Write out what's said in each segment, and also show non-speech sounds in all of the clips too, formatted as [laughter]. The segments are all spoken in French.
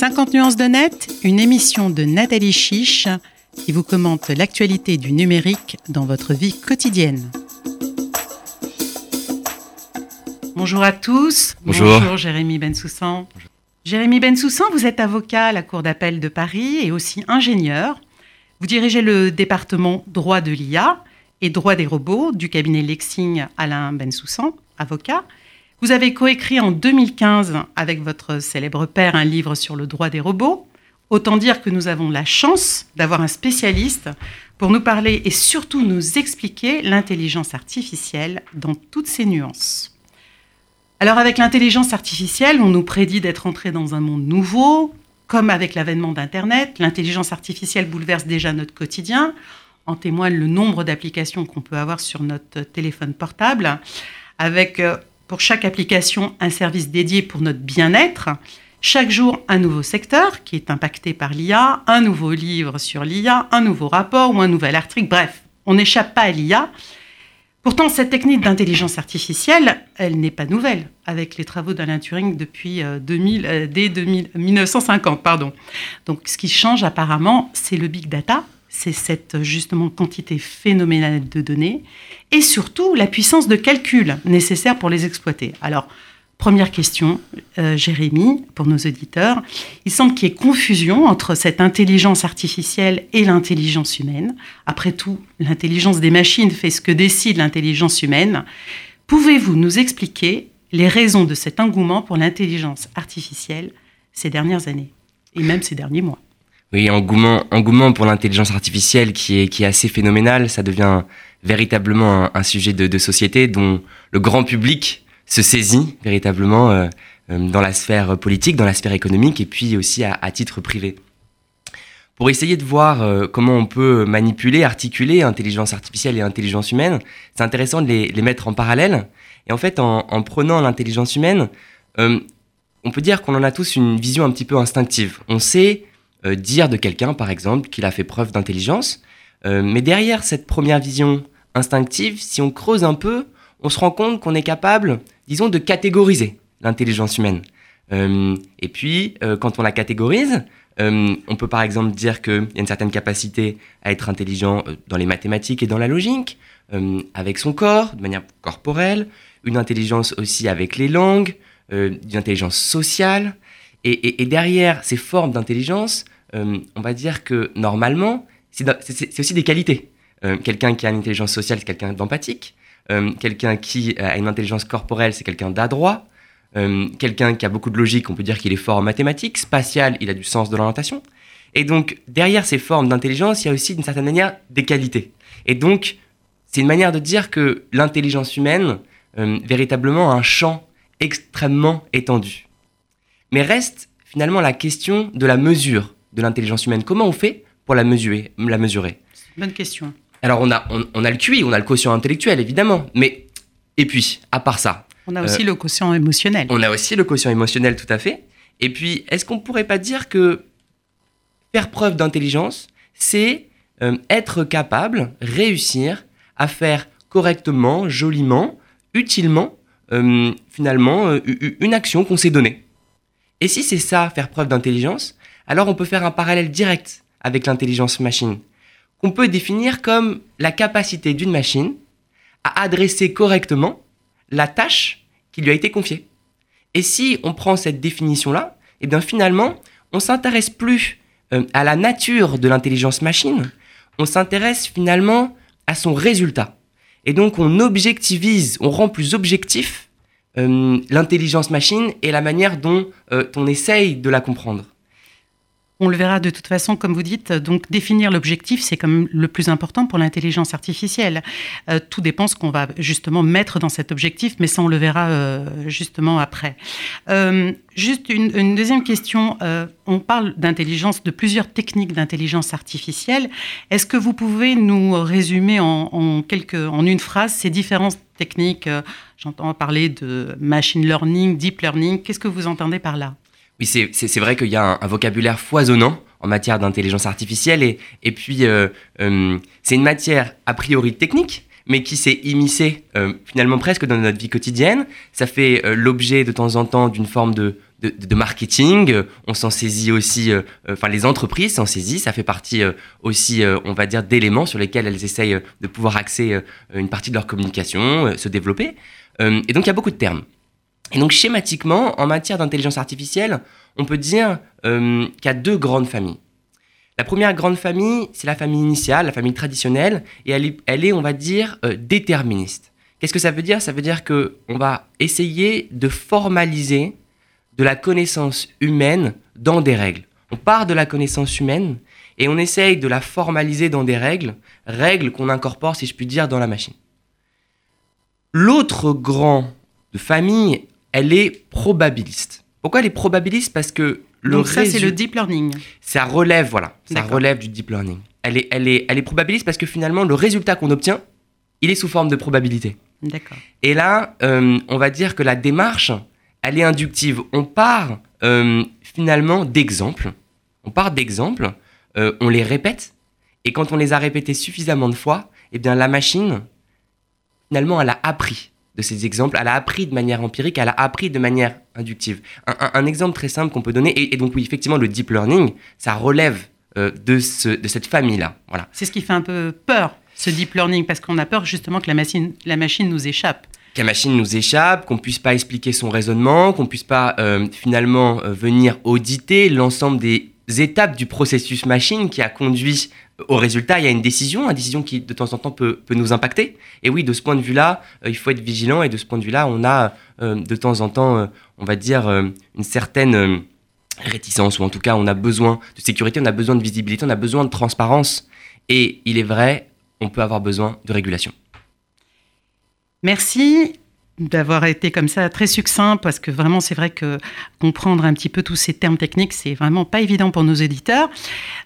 50 nuances de net, une émission de Nathalie Chiche qui vous commente l'actualité du numérique dans votre vie quotidienne. Bonjour à tous. Bonjour. Jérémy Bensoussan. Jérémy Bensoussan, vous êtes avocat à la Cour d'appel de Paris et aussi ingénieur. Vous dirigez le département droit de l'IA et droit des robots du cabinet Lexing Alain Bensoussan, avocat. Vous avez coécrit en 2015 avec votre célèbre père un livre sur le droit des robots. Autant dire que nous avons la chance d'avoir un spécialiste pour nous parler et surtout nous expliquer l'intelligence artificielle dans toutes ses nuances. Alors avec l'intelligence artificielle, on nous prédit d'être entré dans un monde nouveau, comme avec l'avènement d'Internet. L'intelligence artificielle bouleverse déjà notre quotidien. En témoigne le nombre d'applications qu'on peut avoir sur notre téléphone portable, avec euh, pour chaque application un service dédié pour notre bien-être. Chaque jour, un nouveau secteur qui est impacté par l'IA, un nouveau livre sur l'IA, un nouveau rapport ou un nouvel article. Bref, on n'échappe pas à l'IA. Pourtant, cette technique d'intelligence artificielle, elle n'est pas nouvelle avec les travaux d'Alain Turing depuis 2000, euh, euh, dès 1950. Pardon. Donc, ce qui change apparemment, c'est le big data, c'est cette justement quantité phénoménale de données et surtout la puissance de calcul nécessaire pour les exploiter. Alors, première question, euh, Jérémy, pour nos auditeurs. Il semble qu'il y ait confusion entre cette intelligence artificielle et l'intelligence humaine. Après tout, l'intelligence des machines fait ce que décide l'intelligence humaine. Pouvez-vous nous expliquer les raisons de cet engouement pour l'intelligence artificielle ces dernières années et même ces derniers mois? Oui, engouement, engouement pour l'intelligence artificielle qui est, qui est assez phénoménal. Ça devient véritablement un, sujet de, société dont le grand public se saisit véritablement euh, euh, dans la sphère politique, dans la sphère économique et puis aussi à, titre privé. Pour essayer de voir euh, comment on peut manipuler, articuler intelligence artificielle et intelligence humaine, c'est intéressant de les, mettre en parallèle. Et en fait, en, en prenant l'intelligence humaine, on peut dire qu'on en a tous une vision un petit peu instinctive. On sait euh, dire de quelqu'un, par exemple, qu'il a fait preuve d'intelligence. Euh, mais derrière cette première vision instinctive, si on creuse un peu, on se rend compte qu'on est capable, disons, de catégoriser l'intelligence humaine. Euh, et puis, quand on la catégorise, on peut par exemple dire qu'il y a une certaine capacité à être intelligent dans les mathématiques et dans la logique, avec son corps, de manière corporelle, une intelligence aussi avec les langues, une intelligence sociale, et, derrière ces formes d'intelligence, euh, on va dire que normalement, c'est aussi des qualités. Euh, quelqu'un qui a une intelligence sociale, c'est quelqu'un d'empathique. Euh, quelqu'un qui a une intelligence corporelle, c'est quelqu'un d'adroit. quelqu'un qui a beaucoup de logique, on peut dire qu'il est fort en mathématiques. Spatial, il a du sens de l'orientation. Et donc, derrière ces formes d'intelligence, il y a aussi d'une certaine manière des qualités. Et donc, c'est une manière de dire que l'intelligence humaine, véritablement, a un champ extrêmement étendu. Mais reste finalement la question de la mesure de l'intelligence humaine. Comment on fait pour la mesurer, la mesurer? Bonne question. Alors on a, on, a le QI, on a le quotient intellectuel évidemment, mais et puis à part ça, on a aussi euh, le quotient émotionnel. On a aussi le quotient émotionnel tout à fait. Et puis est-ce qu'on pourrait pas dire que faire preuve d'intelligence, c'est euh, être capable, réussir à faire correctement, joliment, utilement, euh, finalement, une action qu'on s'est donnée? Et si c'est ça, faire preuve d'intelligence, alors on peut faire un parallèle direct avec l'intelligence machine, qu'on peut définir comme la capacité d'une machine à adresser correctement la tâche qui lui a été confiée. Et si on prend cette définition-là, eh bien finalement, on s'intéresse plus euh, à la nature de l'intelligence machine, on s'intéresse finalement à son résultat. Et donc on objectivise, on rend plus objectif l'intelligence machine et la manière dont euh, on essaye de la comprendre. On le verra de toute façon, comme vous dites. Donc, définir l'objectif, c'est même le plus important pour l'intelligence artificielle. Euh, tout dépend ce qu'on va justement mettre dans cet objectif, mais ça, on le verra justement après. juste une, deuxième question. on parle d'intelligence, de plusieurs techniques d'intelligence artificielle. Est-ce que vous pouvez nous résumer en, en, quelques, en une phrase ces différentes techniques? J'entends parler de machine learning, deep learning. Qu'est-ce que vous entendez par là? Oui, c'est vrai qu'il y a un, vocabulaire foisonnant en matière d'intelligence artificielle et, puis euh, euh, c'est une matière a priori technique, mais qui s'est immiscé finalement presque dans notre vie quotidienne. Ça fait l'objet de temps en temps d'une forme de, de, marketing. On s'en saisit aussi, enfin les entreprises s'en saisissent. Ça fait partie aussi, on va dire, d'éléments sur lesquels elles essayent de pouvoir axer une partie de leur communication, se développer. et donc il y a beaucoup de termes. Et donc schématiquement, en matière d'intelligence artificielle, on peut dire euh, qu'il y a deux grandes familles. La première grande famille, c'est la famille initiale, la famille traditionnelle, et elle est, on va dire, euh, déterministe. Qu'est-ce que ça veut dire? Ça veut dire qu'on va essayer de formaliser de la connaissance humaine dans des règles. On part de la connaissance humaine et on essaye de la formaliser dans des règles, règles qu'on incorpore, si je puis dire, dans la machine. L'autre grand de famille elle est probabiliste. Pourquoi elle est probabiliste? Parce que le Donc ça, c'est le deep learning. Ça relève, voilà, ça relève du deep learning. Elle est, elle, est, elle est probabiliste parce que finalement, le résultat qu'on obtient, il est sous forme de probabilité. D'accord. Et là, euh, on va dire que la démarche, elle est inductive. On part euh, finalement d'exemples. On part d'exemples, euh, on les répète, et quand on les a répétés suffisamment de fois, eh bien la machine, finalement, elle a appris de ces exemples, elle a appris de manière empirique, elle a appris de manière inductive. Un, exemple très simple qu'on peut donner, et, donc oui, effectivement, le deep learning, ça relève euh, de, ce, de cette famille-là. Voilà. C'est ce qui fait un peu peur, ce deep learning, parce qu'on a peur justement que la machine, la machine nous échappe. Que la machine nous échappe, qu'on puisse pas expliquer son raisonnement, qu'on puisse pas euh, finalement euh, venir auditer l'ensemble des étapes du processus machine qui a conduit au résultat, il y a une décision, une décision qui de temps en temps peut, nous impacter. Et oui, de ce point de vue-là, euh, il faut être vigilant et de ce point de vue-là, on a euh, de temps en temps, euh, on va dire, une certaine réticence ou en tout cas, on a besoin de sécurité, on a besoin de visibilité, on a besoin de transparence. Et il est vrai, on peut avoir besoin de régulation. Merci d'avoir été comme ça très succinct parce que vraiment c'est vrai que comprendre un petit peu tous ces termes techniques c'est vraiment pas évident pour nos éditeurs.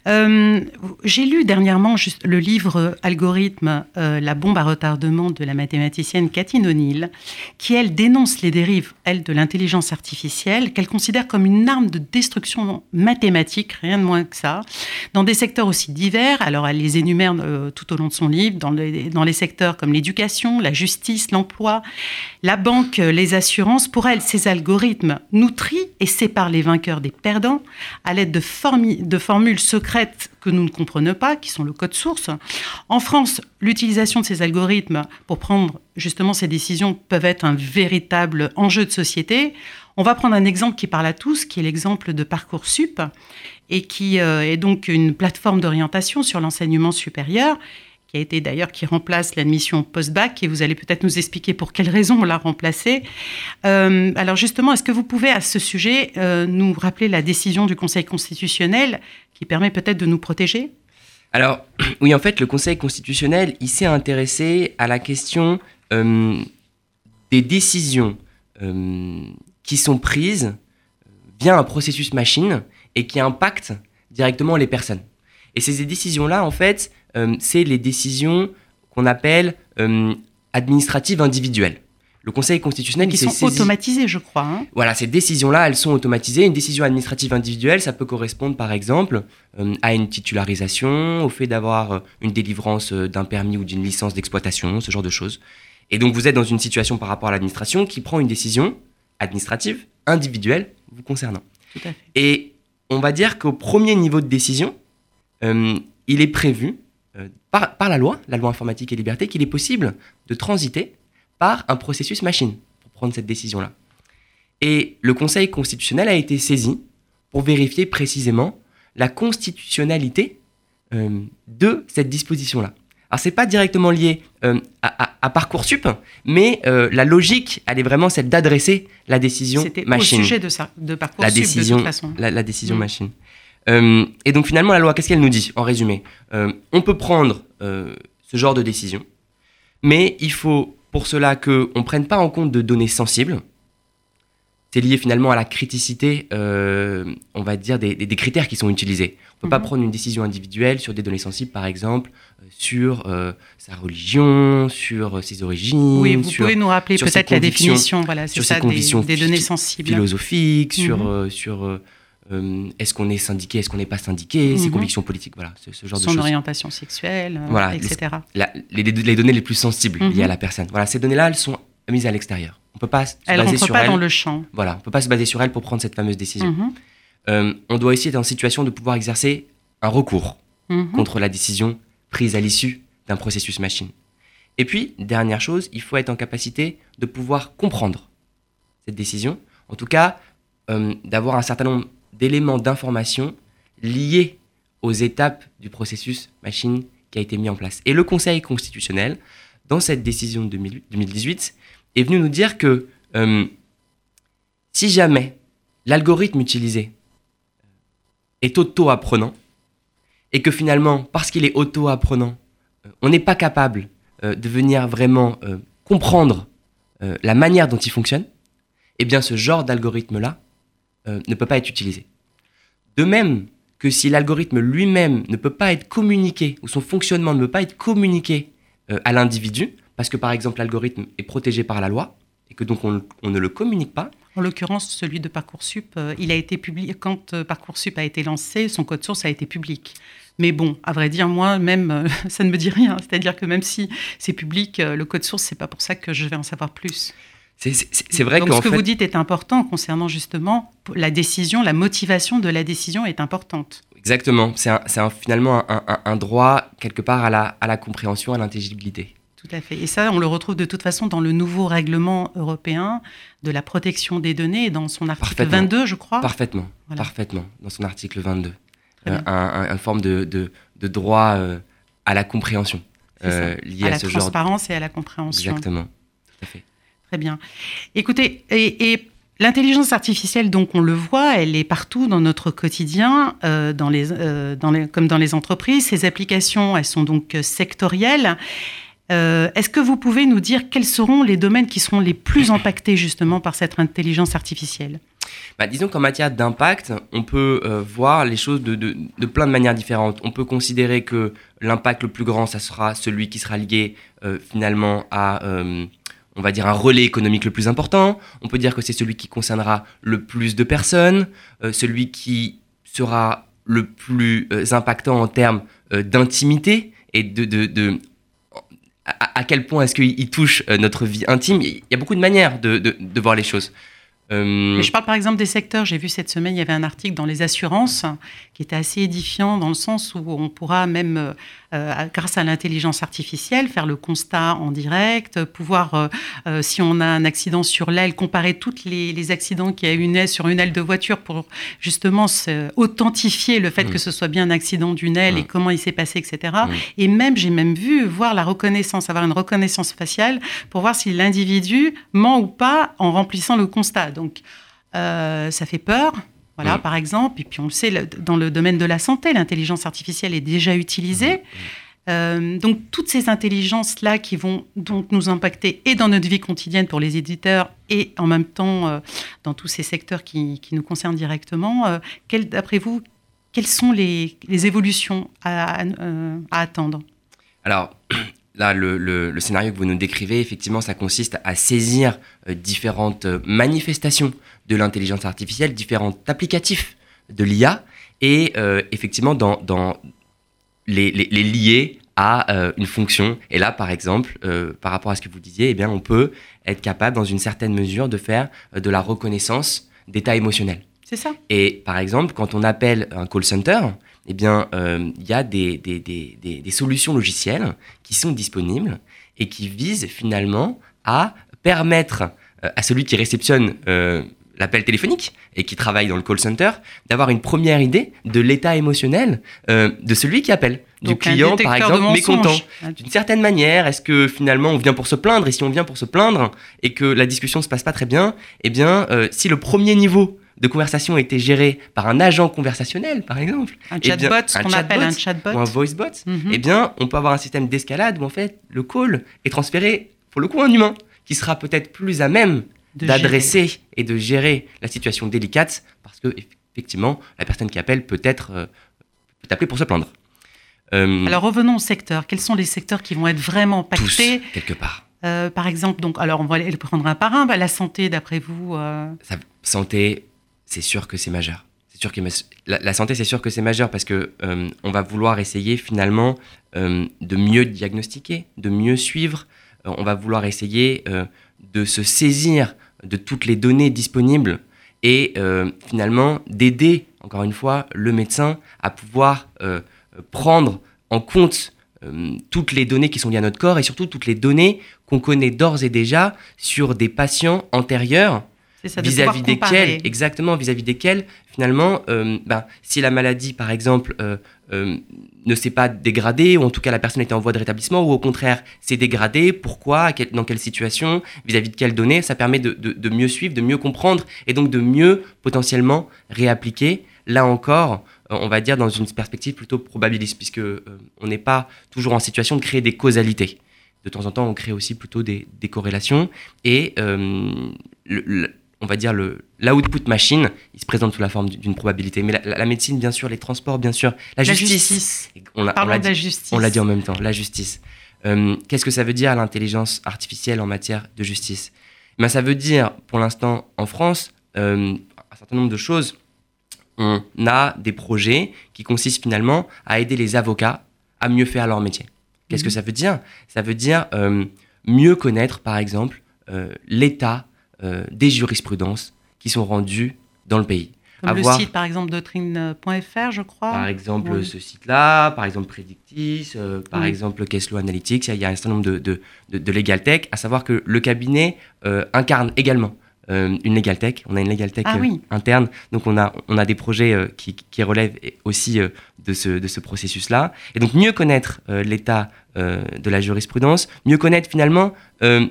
Euh, j'ai lu dernièrement juste le livre Algorithme, euh, la bombe à retardement de la mathématicienne Cathy O'Neill qui elle dénonce les dérives elle de l'intelligence artificielle qu'elle considère comme une arme de destruction mathématique rien de moins que ça dans des secteurs aussi divers. Alors elle les énumère euh, tout au long de son livre dans dans les secteurs comme l'éducation, la justice, l'emploi la banque, les assurances, pour elle, ces algorithmes nous trient et séparent les vainqueurs des perdants à l'aide de, de formules secrètes que nous ne comprenons pas, qui sont le code source. En France, l'utilisation de ces algorithmes pour prendre justement ces décisions peuvent être un véritable enjeu de société. On va prendre un exemple qui parle à tous, qui est l'exemple de Parcoursup, et qui euh, est donc une plateforme d'orientation sur l'enseignement supérieur qui a été d'ailleurs qui remplace l'admission post-bac, et vous allez peut-être nous expliquer pour quelles raisons on l'a remplacée. Euh, alors justement, est-ce que vous pouvez à ce sujet euh, nous rappeler la décision du Conseil constitutionnel qui permet peut-être de nous protéger? Alors [clears throat] oui, en fait, le Conseil constitutionnel, il s'est intéressé à la question euh, des décisions qui sont prises via un processus machine et qui impactent directement les personnes. Et ces décisions-là, en fait, c'est les décisions qu'on appelle euh, administratives individuelles. Le Conseil constitutionnel qui sont automatisées, je crois. Hein. voilà, ces décisions-là, elles sont automatisées. Une décision administrative individuelle, ça peut correspondre, par exemple, euh, à une titularisation, au fait d'avoir une délivrance d'un permis ou d'une licence d'exploitation, ce genre de choses. Et donc, vous êtes dans une situation par rapport à l'administration qui prend une décision administrative individuelle vous concernant. Tout à fait. Et on va dire qu'au premier niveau de décision, il est prévu euh, par, la loi, la loi informatique et liberté, qu'il est possible de transiter par un processus machine pour prendre cette décision-là. Et le Conseil constitutionnel a été saisi pour vérifier précisément la constitutionnalité euh, de cette disposition-là. Alors c'est pas directement lié euh, à, Parcoursup, mais la logique, elle est vraiment celle d'adresser la décision machine. C'était au sujet de ça, de Parcoursup la décision, de toute façon. La, décision machine. Euh, et donc finalement, la loi, qu'est-ce qu'elle nous dit en résumé euh, On peut prendre euh, ce genre de décision, mais il faut pour cela qu'on ne prenne pas en compte de données sensibles. C'est lié finalement à la criticité, on va dire, des, critères qui sont utilisés. On ne peut pas mhm. prendre une décision individuelle sur des données sensibles, par exemple, sur sa religion, sur ses origines. Oui, vous pouvez nous rappeler peut-être la définition, voilà, sur ça, ses des, données sensibles. philosophiques, sur, mhm. sur euh, est-ce qu'on est syndiqué, est-ce qu'on n'est pas syndiqué, ses Mhm. convictions politiques, voilà, ce, ce genre de Son choses. orientation sexuelle, euh, Voilà, etc. La- les, les données les plus sensibles liées Mhm. à la personne. Voilà, ces données-là, elles sont mises à l'extérieur. On peut pas se Elle baser sur pas elles. dans le champ. Voilà, on peut pas se baser sur elles pour prendre cette fameuse décision. Mhm. Euh, on doit aussi être en situation de pouvoir exercer un recours Mhm. contre la décision prise à l'issue d'un processus machine. Et puis, dernière chose, il faut être en capacité de pouvoir comprendre cette décision, en tout cas d'avoir un certain nombre d'éléments d'information liés aux étapes du processus machine qui a été mis en place. Et le Conseil constitutionnel, dans cette décision de 2000 2018, est venu nous dire que euh, si jamais l'algorithme utilisé est auto-apprenant, et que finalement, parce qu'il est auto-apprenant, euh, on n'est pas capable euh, de venir vraiment comprendre la manière dont il fonctionne, eh bien ce genre d'algorithme-là euh, ne peut pas être utilisé. De même que si l'algorithme lui-même ne peut pas être communiqué, ou son fonctionnement ne peut pas être communiqué euh, à l'individu, parce que par exemple l'algorithme est protégé par la loi, et que donc on, ne le communique pas, En l'occurrence, celui de Parcoursup, euh, il a été publié quand Parcoursup a été lancé, son code source a été public. Mais bon, à vrai dire, moi, même, [laughs] ça ne me dit rien. C'est-à-dire que même si c'est public, le code source, c'est pas pour ça que je vais en savoir plus. C'est- vrai Donc, ce que fait... vous dites est important concernant justement la décision, la motivation de la décision est importante. Exactement, c'est finalement un, un- un droit quelque part à la, à la compréhension, à l'intelligibilité. Tout à fait. Et ça, on le retrouve de toute façon dans le nouveau règlement européen de la protection des données, dans son article Parfaitement. 22, je crois. Parfaitement, Voilà. parfaitement, dans son article 22. Très Euh, un, un- une forme de, de- de droit euh, à la compréhension euh, lié à à, la ce genre. transparence et à la compréhension. Exactement, tout à fait. Très bien. Écoutez, et, l'intelligence artificielle, donc on le voit, elle est partout dans notre quotidien, euh, euh, comme dans les entreprises. Ces applications, elles sont donc euh, sectorielles. Est-ce que vous pouvez nous dire quels seront les domaines qui seront les plus impactés justement par cette intelligence artificielle? Bah, disons qu'en matière d'impact, on peut voir les choses de, plein de manières différentes. On peut considérer que l'impact le plus grand, ça sera celui qui sera lié finalement à, on va dire, un relais économique le plus important. On peut dire que c'est celui qui concernera le plus de personnes, euh, celui qui sera le plus euh, impactant en termes euh, d'intimité et de, de- de- à, quel point est-ce qu'il il touche notre vie intime. Il y a beaucoup de manières de, de- voir les choses. Je parle par exemple des secteurs. J'ai vu cette semaine, il y avait un article dans les assurances qui était assez édifiant dans le sens où on pourra même, euh, grâce à l'intelligence artificielle, faire le constat en direct, pouvoir, euh, euh, si on a un accident sur l'aile, comparer tous les, les accidents qu'il y a eu une aile, sur une aile de voiture pour justement authentifier le fait Mm. que ce soit bien un accident d'une aile et Mm. comment il s'est passé, etc. Mm. Et même, j'ai même vu voir la reconnaissance, avoir une reconnaissance faciale pour voir si l'individu ment ou pas en remplissant le constat. Donc, euh, ça fait peur. Voilà, Mm. par exemple. Et puis, on le sait, le- dans le domaine de la santé, l'intelligence artificielle est déjà utilisée. Euh, donc, toutes ces intelligences-là qui vont donc nous impacter et dans notre vie quotidienne pour les éditeurs et en même temps euh, dans tous ces secteurs qui, qui nous concernent directement, euh, d'après vous, quelles sont les, les évolutions à, à- euh, à attendre? Alors, [clears throat] là, le, le- le scénario que vous nous décrivez, effectivement, ça consiste à saisir euh, différentes manifestations de l'intelligence artificielle, différents applicatifs de l'IA, et euh, effectivement, dans, dans les, les- les lier à euh, une fonction. Et là, par exemple, euh, par rapport à ce que vous disiez, eh bien, on peut être capable, dans une certaine mesure, de faire de la reconnaissance d'état émotionnel. C'est ça Et par exemple, quand on appelle un call center, eh bien, il y a des, des- des- des- solutions logicielles qui sont disponibles et qui visent finalement à permettre à celui qui réceptionne euh, l'appel téléphonique et qui travaille dans le call center d'avoir une première idée de l'état émotionnel euh, de celui qui appelle, du Donc, client par exemple mécontent d'une certaine manière, est-ce que finalement on vient pour se plaindre? Et si on vient pour se plaindre et que la discussion se passe pas très bien, eh bien, euh, si le premier niveau de conversation était géré par un agent conversationnel, par exemple, Un Eh bien, chatbot, ce qu'on appelle un chatbot ou un voice bot, Mhm. eh bien, on peut avoir un système d'escalade où en fait le call est transféré pour le coup à un humain qui sera peut-être plus à même. D'adresser et de gérer la situation délicate parce que effectivement la personne qui appelle peut être euh, peut appeler pour se plaindre. Euh, Alors revenons au secteur. Quels sont les secteurs qui vont être vraiment tous impactés quelque part. Euh, Par exemple, donc, alors on va les prendre un par un. Bah, la santé, d'après vous, euh, Sa santé, c'est sûr que c'est majeur. c'est sûr que la, santé, c'est sûr que c'est majeur parce que on va vouloir essayer finalement de mieux diagnostiquer, de mieux suivre. on va vouloir essayer de se saisir de toutes les données disponibles et finalement d'aider, encore une fois, le médecin à pouvoir prendre en compte euh, toutes les données qui sont liées à notre corps et surtout toutes les données qu'on connaît d'ores et déjà sur des patients antérieurs vis-à-vis desquels, exactement, vis-à-vis desquels, finalement, euh, ben, si la maladie, par exemple, euh, ne s'est pas dégradée, ou en tout cas la personne était en voie de rétablissement, ou au contraire s'est dégradée, pourquoi, dans quelle situation, vis-à-vis de quelles données, ça permet de, mieux suivre, de mieux comprendre, et donc de mieux potentiellement réappliquer, là encore, euh, on va dire, dans une perspective plutôt probabiliste, puisque euh, on n'est pas toujours en situation de créer des causalités. De temps en temps, on crée aussi plutôt des, corrélations. Et euh, on va dire l'output machine, il se présente sous la forme d'une probabilité. Mais la, médecine, bien sûr, les transports, bien sûr, la, justice. On, l'a dit, on l'a dit en même temps, la justice. Qu'est-ce que ça veut dire l'intelligence artificielle en matière de justice? Ben, Ça veut dire, pour l'instant, en France, un certain nombre de choses on a des projets qui consistent finalement à aider les avocats à mieux faire leur métier. Qu'est-ce que mhm. ça veut dire? Ça veut dire euh, mieux connaître, par exemple, euh, l'état euh, des jurisprudences qui sont rendues dans le pays. Comme le site, par exemple, doctrine.fr, je crois. Par exemple, ce site-là, par exemple, Predictis, par exemple, Kesslo Analytics, il y, a un certain nombre de, de, de, legal tech, à savoir que le cabinet incarne également euh, une Legal Tech. On a une Legal Tech ah euh, interne. Donc, on a, on a des projets euh, qui, qui, relèvent aussi de ce, de ce processus-là. Et donc, mieux connaître l'état de la jurisprudence, mieux connaître finalement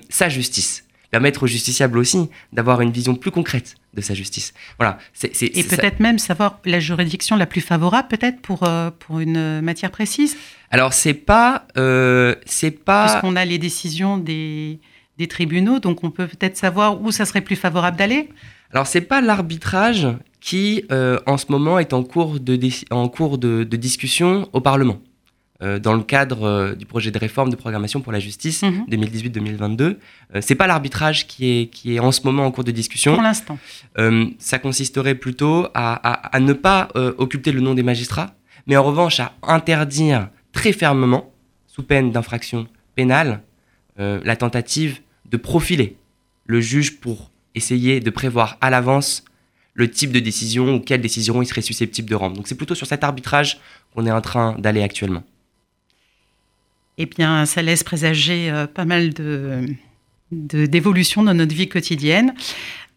sa justice. Permettre aux justiciables aussi d'avoir une vision plus concrète de sa justice. Voilà. et peut-être même savoir la juridiction la plus favorable, peut-être pour, pour une matière précise? Alors, c'est pas. c'est pas. Puisqu'on a les décisions des des tribunaux, donc on peut peut-être savoir où ça serait plus favorable d'aller? Alors c'est pas l'arbitrage qui euh, en ce moment est en cours de, en cours de, discussion au Parlement. Euh, dans le cadre euh, du projet de réforme de programmation pour la justice 2018-2022. Mhm. c'est pas l'arbitrage qui est, qui est en ce moment en cours de discussion. Pour l'instant. ça consisterait plutôt à, à ne pas occulter le nom des magistrats, mais en revanche à interdire très fermement, sous peine d'infraction pénale, la tentative de profiler le juge pour essayer de prévoir à l'avance le type de décision ou quelle décision il serait susceptible de rendre. Donc c'est plutôt sur cet arbitrage qu'on est en train d'aller actuellement. Eh bien, ça laisse présager euh, pas mal de, d'évolutions dans notre vie quotidienne.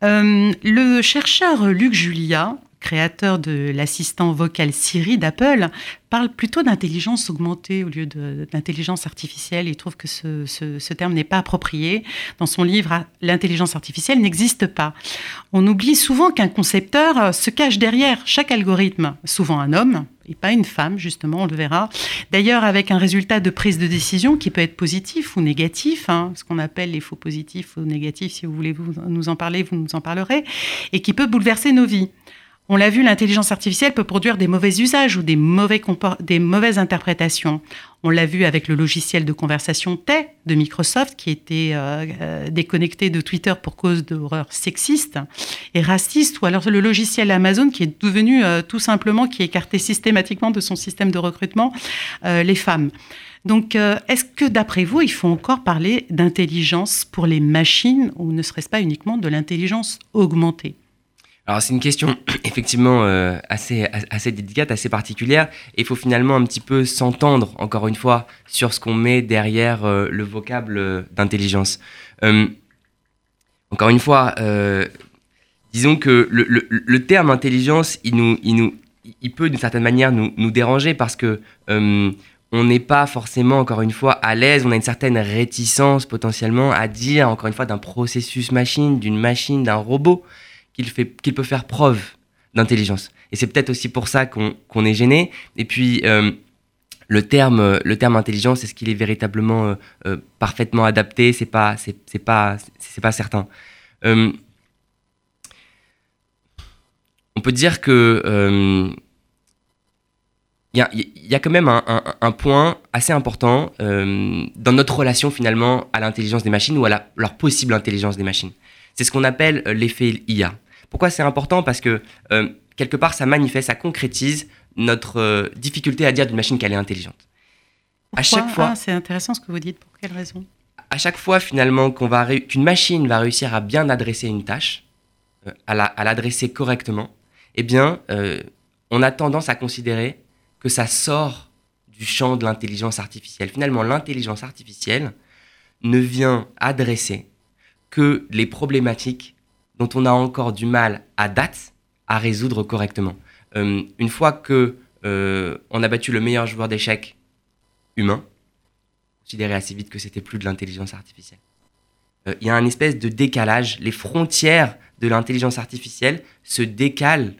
Euh, le chercheur Luc Julia créateur de l'assistant vocal Siri d'Apple, parle plutôt d'intelligence augmentée au lieu d'intelligence artificielle. Il trouve que ce, terme n'est pas approprié. Dans son livre, L'intelligence artificielle n'existe pas. On oublie souvent qu'un concepteur se cache derrière chaque algorithme, souvent un homme, et pas une femme, justement, on le verra. D'ailleurs, avec un résultat de prise de décision qui peut être positif ou négatif, hein, ce qu'on appelle les faux positifs ou négatifs, si vous voulez nous en parler, vous nous en parlerez, et qui peut bouleverser nos vies. On l'a vu, l'intelligence artificielle peut produire des mauvais usages ou des, mauvais des mauvaises interprétations. On l'a vu avec le logiciel de conversation Tay de Microsoft qui était euh, euh, déconnecté de Twitter pour cause d'horreurs sexistes et racistes, ou alors le logiciel Amazon qui est devenu euh, tout simplement, qui écartait systématiquement de son système de recrutement les femmes. Donc, est-ce que d'après vous, il faut encore parler d'intelligence pour les machines ou ne serait-ce pas uniquement de l'intelligence augmentée? Alors c'est une question [clears throat] effectivement euh, assez, assez délicate, assez particulière. Et il faut finalement un petit peu s'entendre, encore une fois, sur ce qu'on met derrière euh, le vocable euh, d'intelligence. encore une fois, disons que le, le, terme intelligence, il, nous, il, nous, il peut d'une certaine manière nous, nous, déranger parce que on n'est pas forcément, encore une fois, à l'aise, on a une certaine réticence potentiellement à dire, encore une fois, d'un processus machine, d'une machine, d'un robot qu'il peut faire preuve d'intelligence. Et c'est peut-être aussi pour ça qu'on est gêné. Et puis, euh, le, terme, intelligence, est-ce qu'il est véritablement euh, euh, parfaitement adapté? C'est pas, c'est pas, c'est pas certain. on peut dire que il y, a, quand même un, point assez important dans notre relation finalement à l'intelligence des machines ou à leur possible intelligence des machines. C'est ce qu'on appelle l'effet IA. Pourquoi c'est important? Parce que euh, quelque part, ça manifeste, ça concrétise notre difficulté à dire d'une machine qu'elle est intelligente. à chaque fois, ah, c'est intéressant ce que vous dites. Pour quelle raison? À chaque fois, finalement, qu'on va qu'une machine va réussir à bien adresser une tâche, à l'adresser correctement, eh bien, on a tendance à considérer que ça sort du champ de l'intelligence artificielle. Finalement, l'intelligence artificielle ne vient adresser que les problématiques dont on a encore du mal à date à résoudre correctement. Euh, une fois que euh, on a battu le meilleur joueur d'échecs humain, considéré assez vite que c'était plus de l'intelligence artificielle. Euh, il y a un espèce de décalage. Les frontières de l'intelligence artificielle se décalent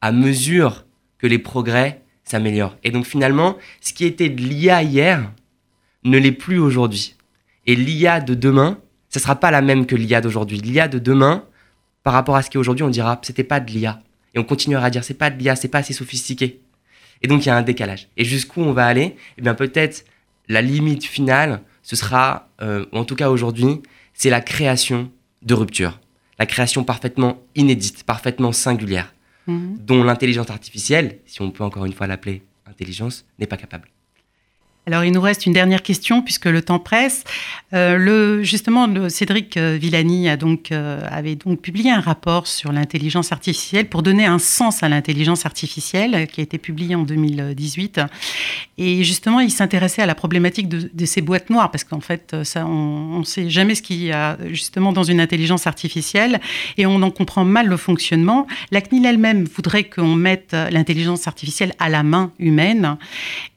à mesure que les progrès s'améliorent. Et donc finalement, ce qui était de l'IA hier ne l'est plus aujourd'hui. Et l'IA de demain, ce ne sera pas la même que l'IA d'aujourd'hui. L'IA de demain, par rapport à ce qui est aujourd'hui, on dira c'était pas de l'IA. Et on continuera à dire c'est pas de l'IA, c'est pas assez sophistiqué. Et donc il y a un décalage. Et jusqu'où on va aller? Eh bien peut-être la limite finale, ce sera, euh, en tout cas aujourd'hui, c'est la création de rupture. La création parfaitement inédite, parfaitement singulière. Mhm. dont l'intelligence artificielle, si on peut encore une fois l'appeler intelligence, n'est pas capable. Alors, il nous reste une dernière question puisque le temps presse. Euh, le, justement, Cédric euh, Villani euh, avait donc publié un rapport sur l'intelligence artificielle pour donner un sens à l'intelligence artificielle qui a été publié en 2018. Et justement, il s'intéressait à la problématique de, ces boîtes noires parce qu'en fait, on ne sait jamais ce qu'il y a justement dans une intelligence artificielle et on en comprend mal le fonctionnement. La CNIL elle-même voudrait qu'on mette l'intelligence artificielle à la main humaine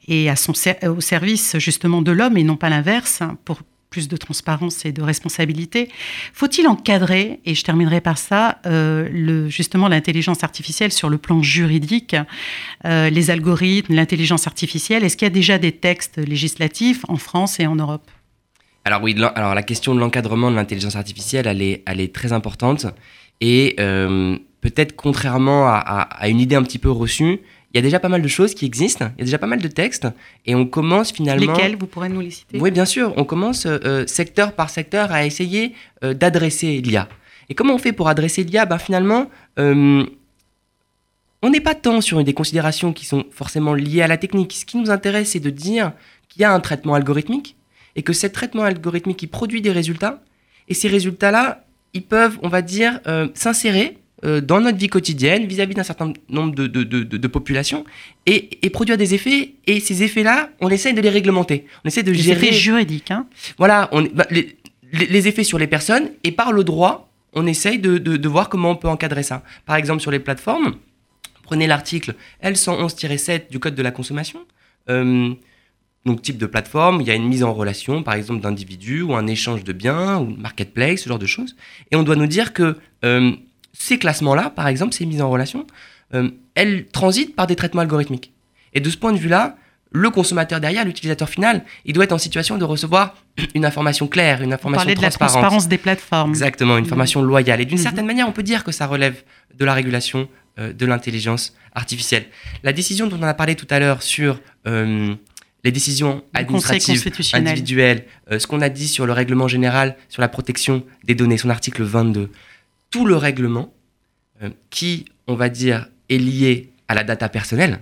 et à son, au service justement de l'homme et non pas l'inverse, pour plus de transparence et de responsabilité. Faut-il encadrer, et je terminerai par ça, euh, justement l'intelligence artificielle sur le plan juridique, euh, les algorithmes, l'intelligence artificielle? Est-ce qu'il y a déjà des textes législatifs en France et en Europe? Alors oui, alors la question de l'encadrement de l'intelligence artificielle, elle est, elle est très importante. Et euh, peut-être contrairement à, une idée un petit peu reçue, il y a déjà pas mal de choses qui existent, il y a déjà pas mal de textes, et on commence finalement... Lesquels Vous pourrez nous les citer Oui, bien sûr. On commence euh, euh, secteur par secteur à essayer euh, d'adresser l'IA. Et comment on fait pour adresser l'IA ben, Finalement, on n'est pas tant sur des considérations qui sont forcément liées à la technique. Ce qui nous intéresse, c'est de dire qu'il y a un traitement algorithmique, et que ce traitement algorithmique, il produit des résultats, et ces résultats-là, ils peuvent, on va dire, s'insérer euh, dans notre vie quotidienne vis-à-vis d'un certain nombre de, de, de, populations et, et, produire des effets. Et ces effets-là, on essaye de les réglementer. On essaie de les gérer. effets juridiques. Hein voilà, on, bah, les, les, effets sur les personnes et par le droit, on essaye de, de, voir comment on peut encadrer ça. Par exemple, sur les plateformes, prenez l'article L111-7 du Code de la consommation. Euh, donc, type de plateforme, il y a une mise en relation, par exemple, d'individus ou un échange de biens ou marketplace, ce genre de choses. Et on doit nous dire que euh, ces classements-là, par exemple, ces mises en relation, euh, elles transitent par des traitements algorithmiques. Et de ce point de vue-là, le consommateur derrière, l'utilisateur final, il doit être en situation de recevoir [clears throat] une information claire, une information on de la transparence des plateformes. Exactement, une information loyale. Et d'une mhm. certaine manière, on peut dire que ça relève de la régulation euh, de l'intelligence artificielle. La décision dont on a parlé tout à l'heure sur euh, les décisions administratives, individuelles, ce qu'on a dit sur le règlement général sur la protection des données, son article 22, tout le règlement euh, qui, on va dire, est lié à la data personnelle,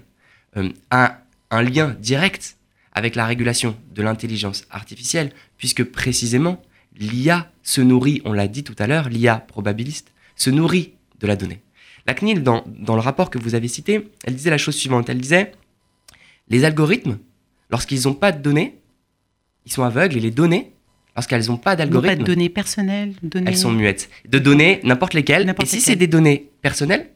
euh, a un lien direct avec la régulation de l'intelligence artificielle, puisque précisément, l'IA se nourrit, on l'a dit tout à l'heure, l'IA probabiliste, se nourrit de la donnée. La CNIL, dans, dans, le rapport que vous avez cité, elle disait la chose suivante, elle disait, les algorithmes, lorsqu'ils n'ont pas de données, ils sont aveugles et les données parce qu'elles n'ont pas d'algorithme. Pas de données personnelles. Données... Elles sont muettes. De données, n'importe lesquelles. et si c'est des données personnelles,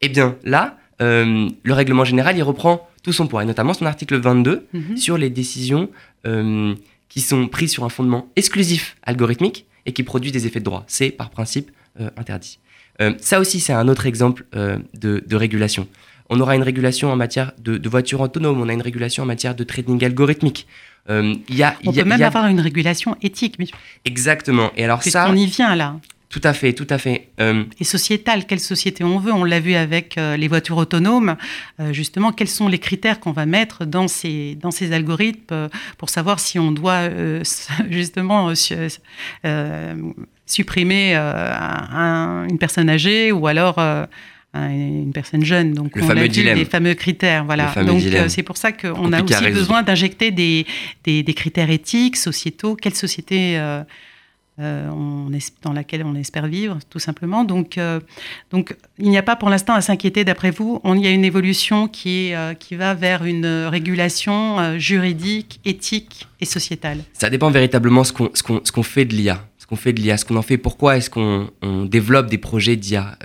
eh bien là, euh, le règlement général, il reprend tout son poids, et notamment son article 22 mhm. sur les décisions euh, qui sont prises sur un fondement exclusif algorithmique et qui produisent des effets de droit. C'est par principe euh, interdit. ça aussi, c'est un autre exemple de, de, régulation. On aura une régulation en matière de, de voitures autonomes, on a une régulation en matière de trading algorithmique. Euh, y a, on peut même avoir une régulation éthique. Mais... Exactement. Et alors ça, on y vient là. Tout à fait, tout à fait. Euh, et sociétale, quelle société on veut? On l'a vu avec euh, les voitures autonomes. justement, quels sont les critères qu'on va mettre dans ces, dans ces algorithmes pour savoir si on doit [laughs] justement supprimer une personne âgée ou alors une personne jeune. Donc, le on fameux a dilemme. les fameux critères. Voilà. Donc, c'est pour ça qu'on a aussi besoin d'injecter des, des, des, critères éthiques, sociétaux. Quelle société euh, on dans laquelle on espère vivre, tout simplement. Donc, euh, donc il n'y a pas pour l'instant à s'inquiéter, d'après vous. On, il y a une évolution qui, est, euh, qui va vers une régulation juridique, éthique et sociétale. Ça dépend véritablement ce qu'on ce qu'on fait de l'IA. Qu'on fait de l'IA, ce qu'on en fait, pourquoi est-ce qu'on développe des projets d'IA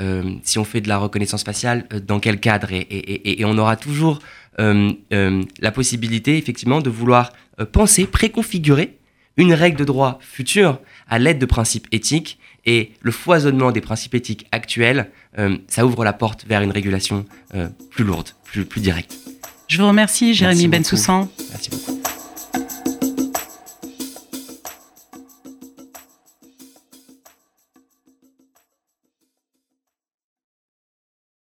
Si on fait de la reconnaissance faciale, dans quel cadre et, et, et, on aura toujours la possibilité, effectivement, de vouloir penser, préconfigurer une règle de droit future à l'aide de principes éthiques et le foisonnement des principes éthiques actuels, euh, ça ouvre la porte vers une régulation euh, plus lourde, plus, plus directe. Je vous remercie, Jérémy Bensoussan.